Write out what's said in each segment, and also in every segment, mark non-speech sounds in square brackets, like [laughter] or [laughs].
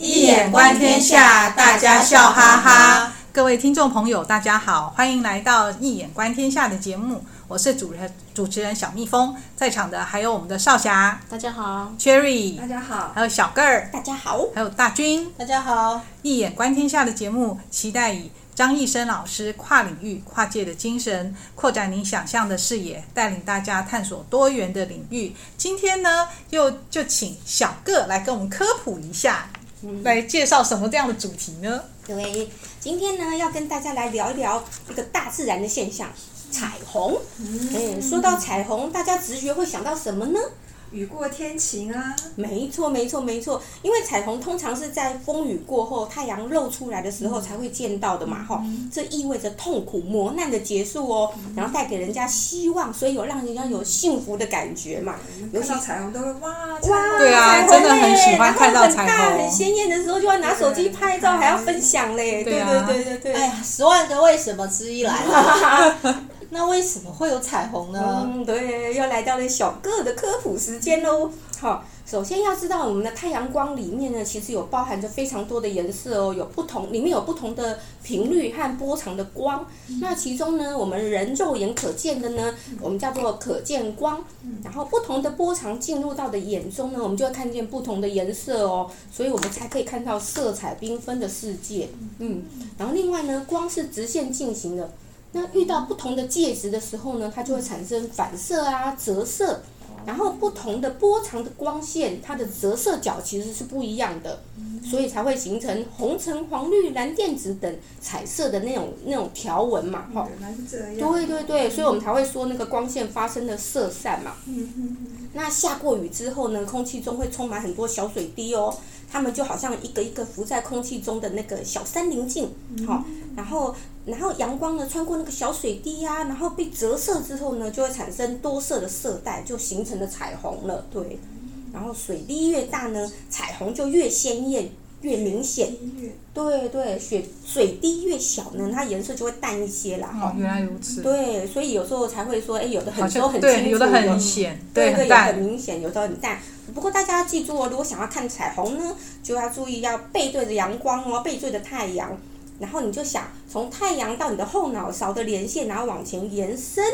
易眼观天下，大家笑哈哈。各位听众朋友，大家好，欢迎来到《一眼观天下》的节目，我是主人主持人小蜜蜂，在场的还有我们的少侠，大家好；Cherry，大家好；还有小个儿，大家好；还有大军，大家好。《一眼观天下》的节目，期待以张易生老师跨领域、跨界的精神，扩展您想象的视野，带领大家探索多元的领域。今天呢，又就请小个来跟我们科普一下。来介绍什么这样的主题呢？对，今天呢要跟大家来聊一聊一个大自然的现象——彩虹。嗯，说到彩虹，大家直觉会想到什么呢？雨过天晴啊！没错，没错，没错。因为彩虹通常是在风雨过后，太阳露出来的时候才会见到的嘛，哈、嗯。这意味着痛苦磨难的结束哦，嗯、然后带给人家希望，所以有让人家有幸福的感觉嘛。尤其彩虹都会哇哇，对啊，真的很喜欢看到彩虹。很大很鲜艳的时候，就要拿手机拍照，还要分享嘞。对对对对对。哎呀，十万个为什么之一来了。[laughs] 那为什么会有彩虹呢？嗯，对，又来到了小个的科普时间喽。好，首先要知道我们的太阳光里面呢，其实有包含着非常多的颜色哦，有不同，里面有不同的频率和波长的光。那其中呢，我们人肉眼可见的呢，我们叫做可见光。然后不同的波长进入到的眼中呢，我们就会看见不同的颜色哦，所以我们才可以看到色彩缤纷的世界。嗯，然后另外呢，光是直线进行的。那遇到不同的介质的时候呢，它就会产生反射啊、折射，然后不同的波长的光线，它的折射角其实是不一样的，所以才会形成红橙黄绿蓝靛紫等彩色的那种那种条纹嘛，哈。对对对，所以我们才会说那个光线发生的色散嘛。那下过雨之后呢，空气中会充满很多小水滴哦，它们就好像一个一个浮在空气中的那个小三棱镜，好，然后。然后阳光呢，穿过那个小水滴呀、啊，然后被折射之后呢，就会产生多色的色带，就形成了彩虹了。对，然后水滴越大呢，彩虹就越鲜艳、越明显。对对，水水滴越小呢，它颜色就会淡一些啦。哦，原来如此。对，所以有时候才会说，哎，有的很多很清楚，对，有的很显，对，对，有很明显，有的很淡。不过大家要记住哦，如果想要看彩虹呢，就要注意要背对着阳光哦，背对着太阳。然后你就想从太阳到你的后脑勺的连线，然后往前延伸，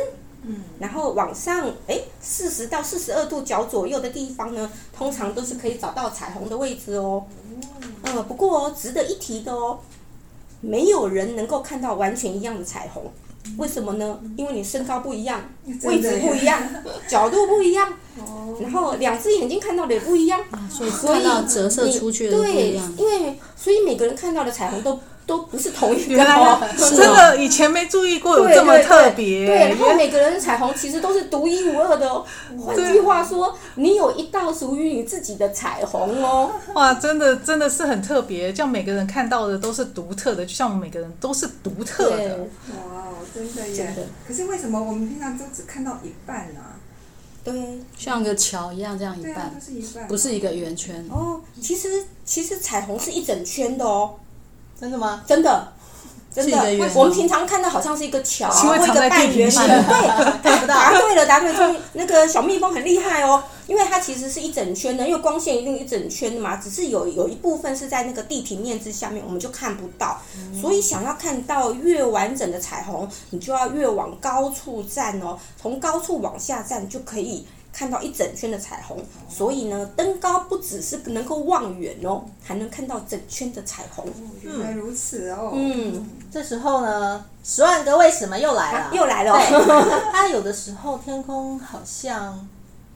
嗯，然后往上，哎，四十到四十二度角左右的地方呢，通常都是可以找到彩虹的位置哦。嗯，不过哦值得一提的哦，没有人能够看到完全一样的彩虹，为什么呢？因为你身高不一样，位置不一样，[laughs] 角度不一样，然后两只眼睛看到的也不一样，所以看到折射出去的不一样。对，因为所以每个人看到的彩虹都。都不是同一个，原来真的以前没注意过有这么特别。对，然后每个人的彩虹其实都是独一无二的哦。换句话说，你有一道属于你自己的彩虹哦。哇，真的真的是很特别，这样每个人看到的都是独特的，就像我们每个人都是独特的。哇，真的耶！可是为什么我们平常都只看到一半呢？对，像个桥一样这样一半，不是一个圆圈。哦，其实其实彩虹是一整圈的哦。真的吗？真的，真的。我们平常看到好像是一个桥或一个半圆形，对，[laughs] 答对了，答对了。那个小蜜蜂很厉害哦，因为它其实是一整圈的，因为光线一定一整圈的嘛，只是有有一部分是在那个地平面之下面，我们就看不到。所以想要看到越完整的彩虹，你就要越往高处站哦，从高处往下站就可以。看到一整圈的彩虹，所以呢，登高不只是能够望远哦，还能看到整圈的彩虹。原来如此哦。嗯，这时候呢，十万个为什么又来了？啊、又来了。[laughs] 它有的时候天空好像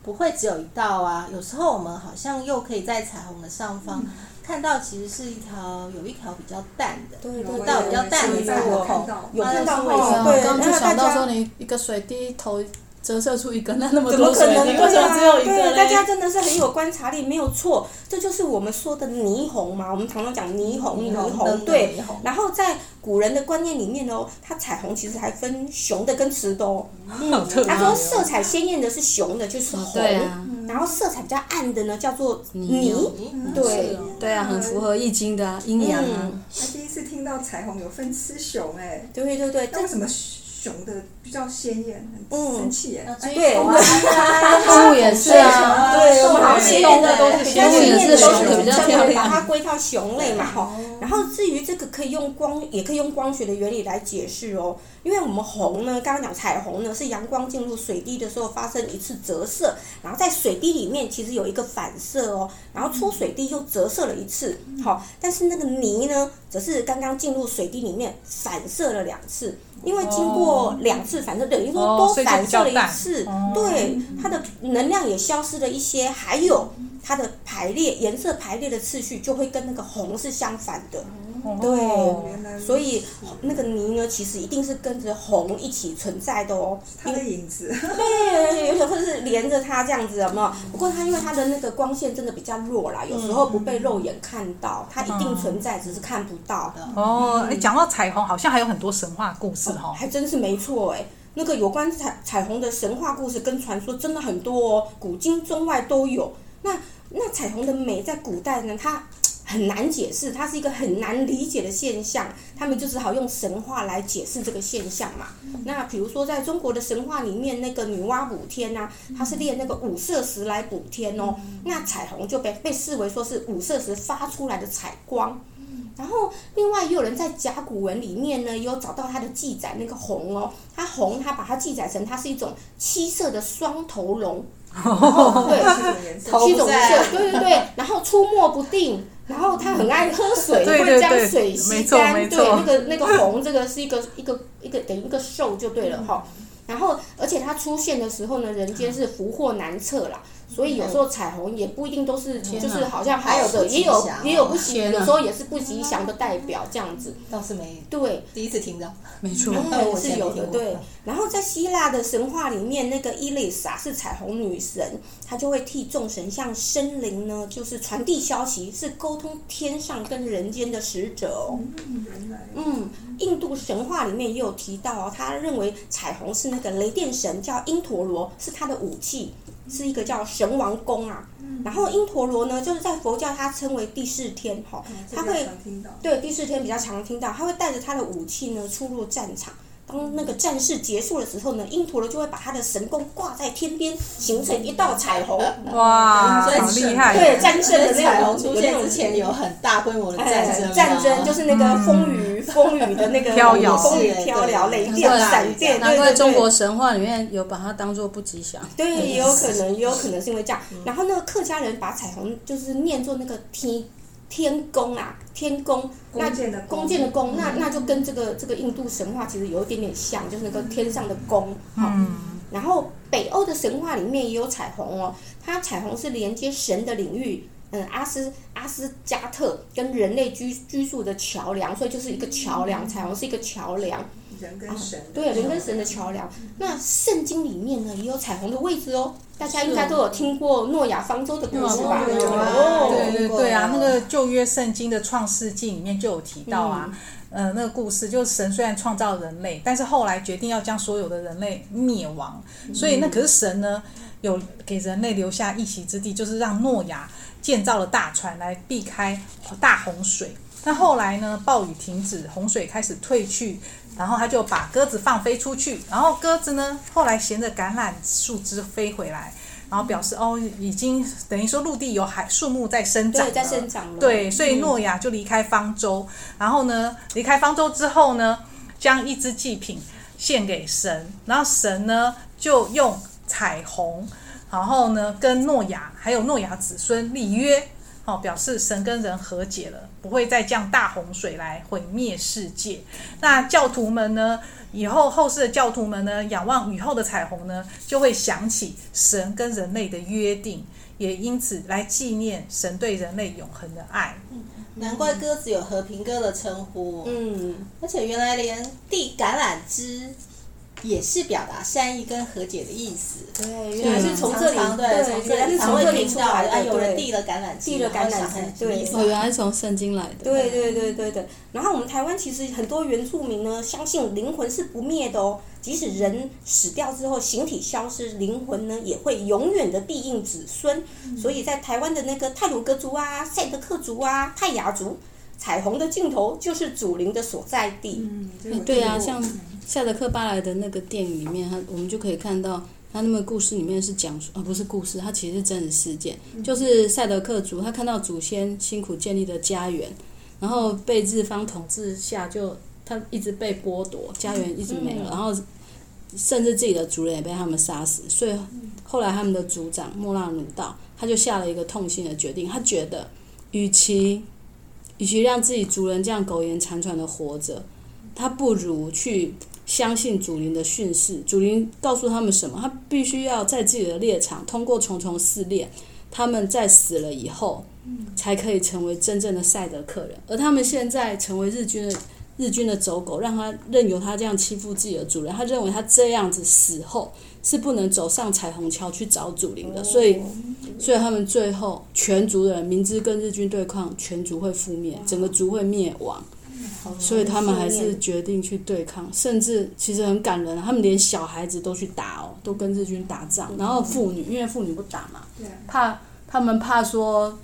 不会只有一道啊，有时候我们好像又可以在彩虹的上方、嗯、看到，其实是一条有一条比较淡的，对对，一道比较淡的彩虹。有看到吗？对，刚刚就想到说你一个水滴头。折射出一个，那那么多怎么可能？对啊，只有一个对，大家真的是很有观察力，没有错，这就是我们说的霓虹嘛。我们常常讲霓虹，霓虹，对。然后在古人的观念里面哦，它彩虹其实还分雄的跟雌的哦。嗯，他说色彩鲜艳的是雄的，就是红。然后色彩比较暗的呢，叫做霓。对，对啊，很符合易经的阴阳啊。他第一次听到彩虹有分雌雄哎。对对对，为什么？熊的比较鲜艳，很生气耶。对，动物也是啊，对，我们好像动物都是鲜艳的熊都是比较漂亮。把它归到熊类嘛，哈。然后至于这个可以用光，也可以用光学的原理来解释哦。因为我们红呢，刚刚讲彩虹呢，是阳光进入水滴的时候发生一次折射，然后在水滴里面其实有一个反射哦，然后出水滴又折射了一次，好，但是那个泥呢，则是刚刚进入水滴里面反射了两次，因为经过两次反射，等于说多反射了一次，对，它的能量也消失了一些，还有它的排列颜色排列的次序就会跟那个红是相反的。对，所以那个泥呢，其实一定是跟着红一起存在的哦。它的影子。对，[laughs] 有时候是连着它这样子，有没有？不过它因为它的那个光线真的比较弱啦，有时候不被肉眼看到，它一定存在，只是看不到的。哦，哎，讲到彩虹，好像还有很多神话故事哈。还真是没错哎，那个有关彩彩虹的神话故事跟传说真的很多哦，古今中外都有。那那彩虹的美在古代呢，它。很难解释，它是一个很难理解的现象，他们就只好用神话来解释这个现象嘛。那比如说，在中国的神话里面，那个女娲补天啊，她是练那个五色石来补天哦。那彩虹就被被视为说是五色石发出来的彩光。然后，另外也有人在甲骨文里面呢，有找到它的记载，那个红哦，它红，它把它记载成它是一种七色的双头龙。对，七种颜色，七种颜色，对对对，然后出没不定。然后他很爱喝水，会将水吸干。对，那个那个红，这个是一个一个一个等于一个兽就对了哈。然后，而且它出现的时候呢，人间是福祸难测啦。所以有时候彩虹也不一定都是，就是好像还有的，也有也有不吉，有时候也是不吉祥的代表这样子。倒是没对，第一次听到，没错，嗯，是有的对。然后在希腊的神话里面，那个伊丽莎是彩虹女神，她就会替众神向生灵呢，就是传递消息，是沟通天上跟人间的使者哦。嗯，印度神话里面也有提到哦，他认为彩虹是那个雷电神叫因陀罗，是他的武器。是一个叫神王宫啊，然后因陀罗呢，就是在佛教它称为第四天哈，他会对第四天比较常听到，他会带着他的武器呢出入战场。当那个战事结束的时候呢，因陀罗就会把他的神功挂在天边，形成一道彩虹。哇，好厉害！对，战胜的彩虹出现之前有很大规模的战争，战争就是那个风雨风雨的那个飘摇，风雨飘摇，雷电闪电。难怪中国神话里面有把它当做不吉祥。对，也有可能，也有可能是因为这样。然后那个客家人把彩虹就是念作那个天。天宫啊，天宫，那弓箭的弓，那那就跟这个这个印度神话其实有一点点像，就是那个天上的宫。嗯。然后北欧的神话里面也有彩虹哦，它彩虹是连接神的领域，嗯，阿斯阿斯加特跟人类居居住的桥梁，所以就是一个桥梁，彩虹是一个桥梁。人跟神、啊，对，人跟神的桥梁。那圣经里面呢，也有彩虹的位置哦。大家应该都有听过诺亚方舟的故事吧？有啊，对对对啊，那个旧约圣经的创世纪里面就有提到啊。嗯、呃，那个故事就是神虽然创造人类，但是后来决定要将所有的人类灭亡。所以那可是神呢，有给人类留下一席之地，就是让诺亚建造了大船来避开大洪水。那后来呢，暴雨停止，洪水开始退去。然后他就把鸽子放飞出去，然后鸽子呢，后来衔着橄榄树枝飞回来，然后表示哦，已经等于说陆地有海树木在生长，对，在生长了。对，所以诺亚就离开方舟，嗯、然后呢，离开方舟之后呢，将一只祭品献给神，然后神呢就用彩虹，然后呢跟诺亚还有诺亚子孙立约。哦，表示神跟人和解了，不会再降大洪水来毁灭世界。那教徒们呢？以后后世的教徒们呢，仰望雨后的彩虹呢，就会想起神跟人类的约定，也因此来纪念神对人类永恒的爱。难怪鸽子有和平鸽的称呼。嗯，而且原来连递橄榄枝。也是表达善意跟和解的意思。对，原来是从这里，对，原来是从这里出来的。有人递了橄榄枝，递了橄榄枝，对，原来是从圣经来的。对对对对对。然后我们台湾其实很多原住民呢，相信灵魂是不灭的哦。即使人死掉之后，形体消失，灵魂呢也会永远的庇应子孙。所以在台湾的那个泰鲁格族啊、赛德克族啊、泰雅族。彩虹的尽头就是祖灵的所在地。嗯，对啊，像夏德克巴莱的那个电影里面，他我们就可以看到，他那个故事里面是讲述，啊，不是故事，他其实是真实事件，就是赛德克族，他看到祖先辛苦建立的家园，然后被日方统治下就，就他一直被剥夺，家园一直没了，然后甚至自己的族人也被他们杀死，所以后来他们的族长莫纳鲁道，他就下了一个痛心的决定，他觉得，与其与其让自己族人这样苟延残喘的活着，他不如去相信祖灵的训示。祖灵告诉他们什么？他必须要在自己的猎场通过重重试炼，他们在死了以后，才可以成为真正的赛德克人。而他们现在成为日军的日军的走狗，让他任由他这样欺负自己的主人。他认为他这样子死后是不能走上彩虹桥去找祖灵的，所以，所以他们最后全族的人明知跟日军对抗，全族会覆灭，整个族会灭亡。所以他们还是决定去对抗，甚至其实很感人，他们连小孩子都去打哦，都跟日军打仗。然后妇女，因为妇女不打嘛，怕他们怕说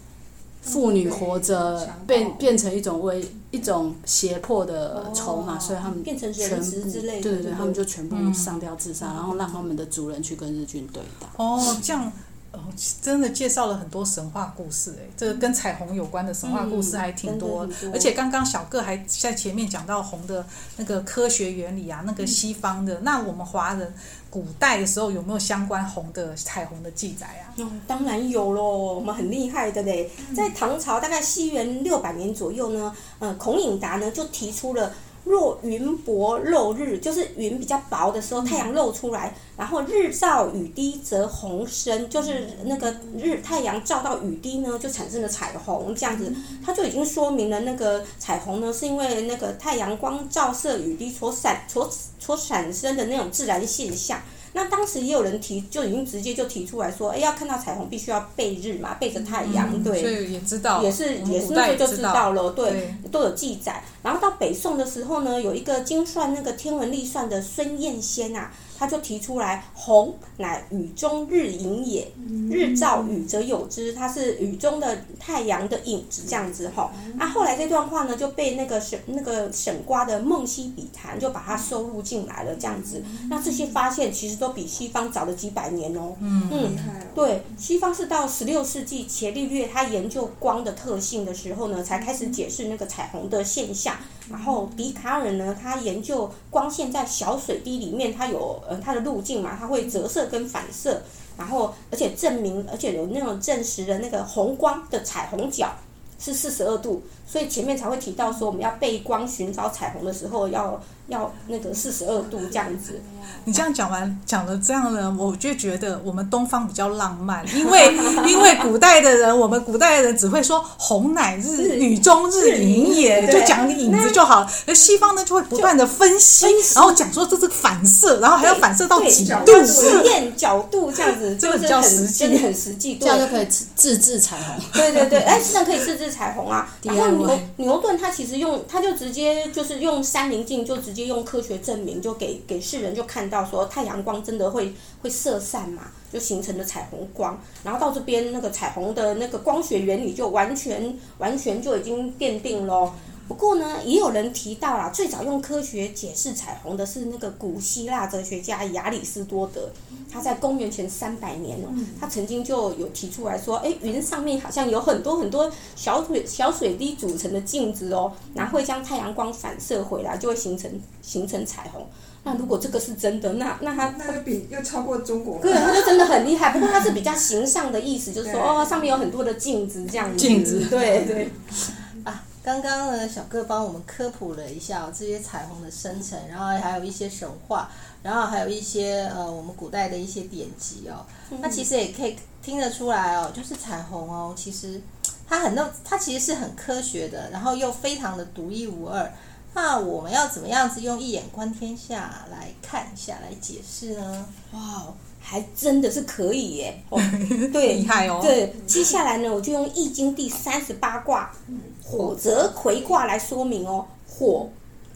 妇女活着变变成一种威一种胁迫的筹码，所以他们变成全部对对对，他们就全部上吊自杀，然后让他们的族人去跟日军对打。哦，这样。哦，真的介绍了很多神话故事哎，这个跟彩虹有关的神话故事还挺多，嗯、多而且刚刚小个还在前面讲到红的那个科学原理啊，那个西方的，嗯、那我们华人古代的时候有没有相关红的彩虹的记载啊？嗯，当然有喽，我们很厉害的嘞，在唐朝大概西元六百年左右呢，呃，孔颖达呢就提出了。若云薄露日，就是云比较薄的时候，太阳露出来，然后日照雨滴则红生，就是那个日太阳照到雨滴呢，就产生了彩虹，这样子，它就已经说明了那个彩虹呢，是因为那个太阳光照射雨滴所产所所产生的那种自然现象。那当时也有人提，就已经直接就提出来说，哎，要看到彩虹必须要背日嘛，背着太阳，嗯、对，所以也知道，也是也是那个就知道了，对，对都有记载。然后到北宋的时候呢，有一个精算那个天文历算的孙彦先啊。他就提出来，红乃雨中日影也，日照雨则有之，它是雨中的太阳的影子，这样子哈。那、啊、后来这段话呢，就被那个沈那个沈瓜的《梦溪笔谈》就把它收录进来了，这样子。那这些发现其实都比西方早了几百年哦。嗯，嗯对，西方是到十六世纪伽利略他研究光的特性的时候呢，才开始解释那个彩虹的现象。然后笛卡尔呢，他研究光线在小水滴里面，它有它的路径嘛，它会折射跟反射，然后而且证明，而且有那种证实的那个红光的彩虹角是四十二度，所以前面才会提到说我们要背光寻找彩虹的时候要。要那个四十二度这样子，你这样讲完讲了这样呢，我就觉得我们东方比较浪漫，因为 [laughs] 因为古代的人，我们古代的人只会说红乃日雨中日影也，就讲影子就好了。而西方呢，就会不断的分析，然后讲说这是反射，然后还要反射到几度，实验角度这样子，这个比较实际，很实际，这样就可以自制彩虹。对对对，哎，这样可以自制彩虹啊。[laughs] 然后牛牛顿他其实用，他就直接就是用三棱镜就直。直接用科学证明，就给给世人就看到说太阳光真的会会射散嘛，就形成了彩虹光。然后到这边那个彩虹的那个光学原理就完全完全就已经奠定了。不过呢，也有人提到啦，最早用科学解释彩虹的是那个古希腊哲学家亚里士多德，他在公元前三百年哦，他曾经就有提出来说，哎，云上面好像有很多很多小水小水滴组成的镜子哦，然后会将太阳光反射回来，就会形成形成彩虹。那如果这个是真的，那那他那就比又超过中国，对，他就真的很厉害。不过他是比较形象的意思，就是说哦，上面有很多的镜子这样子，镜子，对对。刚刚呢，小哥帮我们科普了一下这些彩虹的生成，然后还有一些神话，然后还有一些呃我们古代的一些典籍哦。那其实也可以听得出来哦，就是彩虹哦，其实它很那它其实是很科学的，然后又非常的独一无二。那我们要怎么样子用一眼观天下来看一下来解释呢？哇！还真的是可以耶！[laughs] 哦，对，厉害哦。对，接下来呢，我就用《易经》第三十八卦火泽葵卦来说明哦。火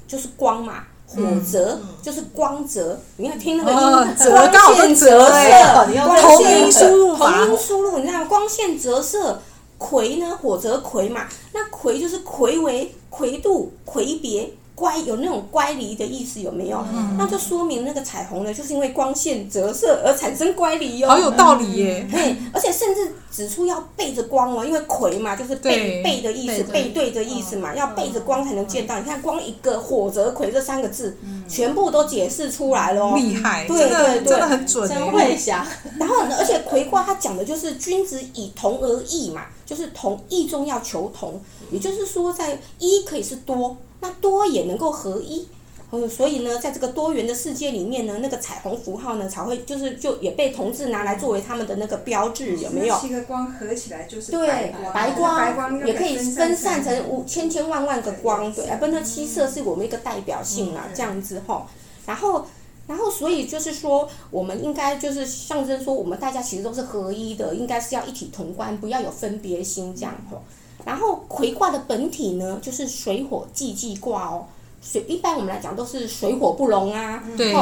就是光嘛，火泽就是光泽。你看，听那个音，光线折射，同音输入，同音输入。你看，光线折射，魁呢，火则魁嘛，那魁就是魁为魁度、魁别。乖，有那种乖离的意思有没有？嗯、那就说明那个彩虹呢，就是因为光线折射而产生乖离哟。好有道理耶！对，而且甚至指出要背着光哦，因为魁嘛，就是背背的意思，背对的意思嘛，要背着光才能见到。你看，光一个火折魁这三个字，全部都解释出来了。厉害，对对对，真的很准，真会想。然后，而且魁卦它讲的就是君子以同而异嘛，就是同异中要求同，也就是说，在一可以是多。那多也能够合一，嗯，所以呢，在这个多元的世界里面呢，那个彩虹符号呢，才会就是就也被同志拿来作为他们的那个标志，有没有？七个光合起来就是对白光，白光也可以分散成五千千万万个光，对，而不那七色是我们一个代表性啊，这样子哈。然后，然后，所以就是说，我们应该就是象征说，我们大家其实都是合一的，应该是要一体同观，不要有分别心这样哈。然后魁卦的本体呢，就是水火既济卦哦。水一般我们来讲都是水火不容啊。对。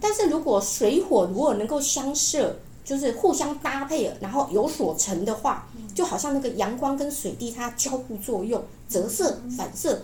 但是如果水火如果能够相射，就是互相搭配，然后有所成的话，就好像那个阳光跟水滴它交互作用，折射反射。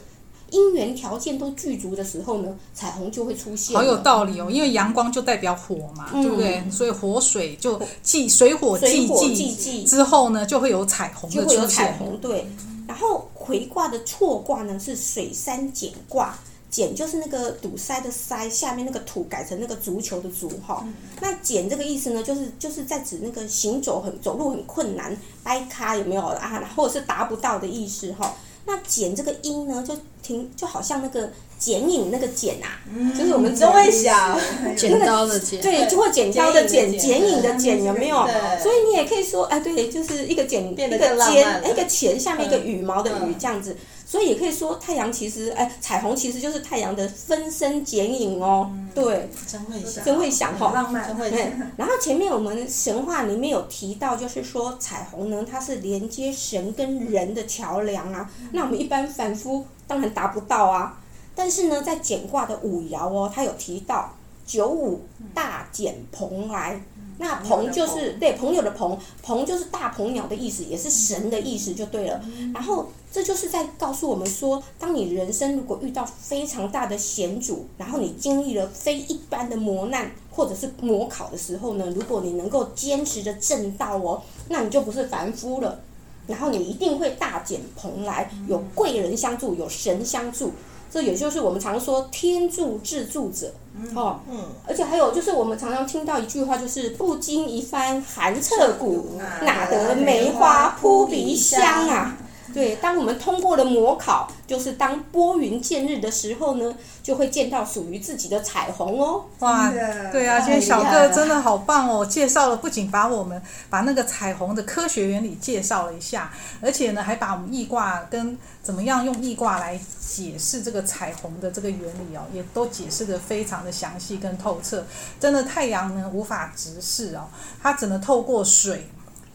因缘条件都具足的时候呢，彩虹就会出现。好有道理哦，因为阳光就代表火嘛，嗯、对不对？所以火水就既水火既济之后呢，就会有彩虹的出现。就会有彩虹，对。然后回卦的错卦呢是水山蹇卦，蹇就是那个堵塞的塞，下面那个土改成那个足球的足哈。嗯、那蹇这个意思呢，就是就是在指那个行走很走路很困难，掰咖有没有啊？或者是达不到的意思哈。那剪这个音呢，就挺就好像那个剪影那个剪啊，嗯、就是我们都会想 [laughs] 剪刀的剪，对，就会剪刀的剪，剪影的剪，有没有？所以你也可以说，哎，对，就是一个剪，一个尖，一个前下面一个羽毛的羽这样子。所以也可以说，太阳其实，哎，彩虹其实就是太阳的分身剪影哦。对，真会想，真会想哈，浪漫，真会想。[laughs] 然后前面我们神话里面有提到，就是说彩虹呢，它是连接神跟人的桥梁啊。那我们一般凡夫当然达不到啊。但是呢，在简卦的五爻哦，它有提到九五大简蓬来。那鹏就是对朋友的鹏，鹏就是大鹏鸟的意思，也是神的意思，就对了。然后这就是在告诉我们说，当你人生如果遇到非常大的险阻，然后你经历了非一般的磨难或者是模考的时候呢，如果你能够坚持着正道哦，那你就不是凡夫了。然后你一定会大蹇鹏来，有贵人相助，有神相助。这也就是我们常说天助自助者，哦，嗯，而且还有就是我们常常听到一句话，就是不经一番寒彻骨，哪得梅花扑鼻香啊。对，当我们通过了模考，就是当拨云见日的时候呢，就会见到属于自己的彩虹哦。哇，对啊，今天小哥真的好棒哦，介绍了不仅把我们把那个彩虹的科学原理介绍了一下，而且呢，还把我们易卦跟怎么样用易卦来解释这个彩虹的这个原理哦，也都解释得非常的详细跟透彻。真的，太阳呢无法直视哦，它只能透过水。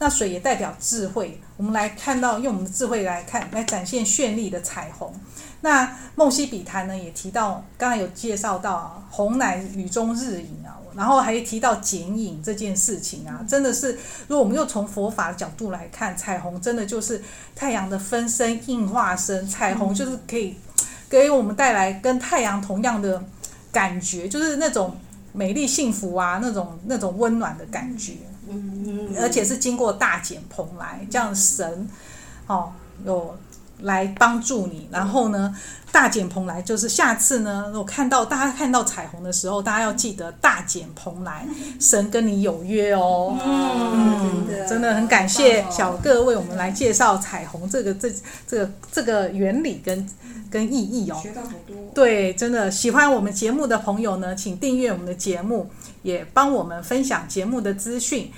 那水也代表智慧，我们来看到用我们的智慧来看，来展现绚丽的彩虹。那梦溪笔谈呢也提到，刚才有介绍到啊，红乃雨中日影啊，然后还提到剪影这件事情啊，真的是，如果我们又从佛法的角度来看，彩虹真的就是太阳的分身应化身，彩虹就是可以给我们带来跟太阳同样的感觉，就是那种美丽幸福啊，那种那种温暖的感觉。嗯，而且是经过大茧蓬来，这样神，哦，有来帮助你。然后呢，大剪蓬莱就是下次呢，我看到大家看到彩虹的时候，大家要记得大剪蓬莱，[laughs] 神跟你有约哦。嗯，真的很感谢小个为我们来介绍彩虹这个这这个这个原理跟跟意义哦。学到好多。对，真的喜欢我们节目的朋友呢，请订阅我们的节目。也帮我们分享节目的资讯，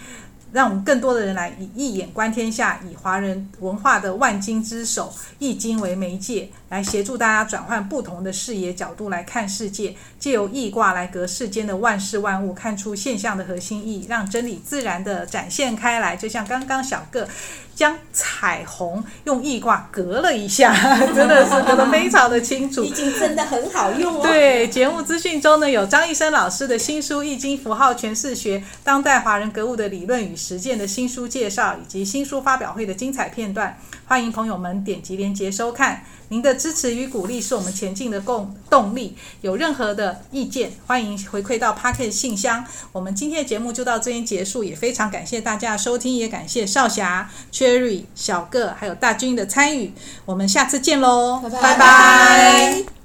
让我们更多的人来以一眼观天下，以华人文化的万金之首《易经》为媒介，来协助大家转换不同的视野角度来看世界，借由易卦来隔世间的万事万物，看出现象的核心意义，让真理自然的展现开来。就像刚刚小个将彩虹用易卦隔了一下，[laughs] 真的是隔得非常的清楚。易经真的很好用哦。对，节目资讯中呢有张医生老师的新书《易经符号诠释学：当代华人格物的理论与实践》的新书介绍，以及新书发表会的精彩片段，欢迎朋友们点击链接收看。您的支持与鼓励是我们前进的共动力。有任何的意见，欢迎回馈到 Pocket 信箱。我们今天的节目就到这边结束，也非常感谢大家的收听，也感谢少侠、Cherry、小个还有大军的参与。我们下次见喽，拜拜。拜拜。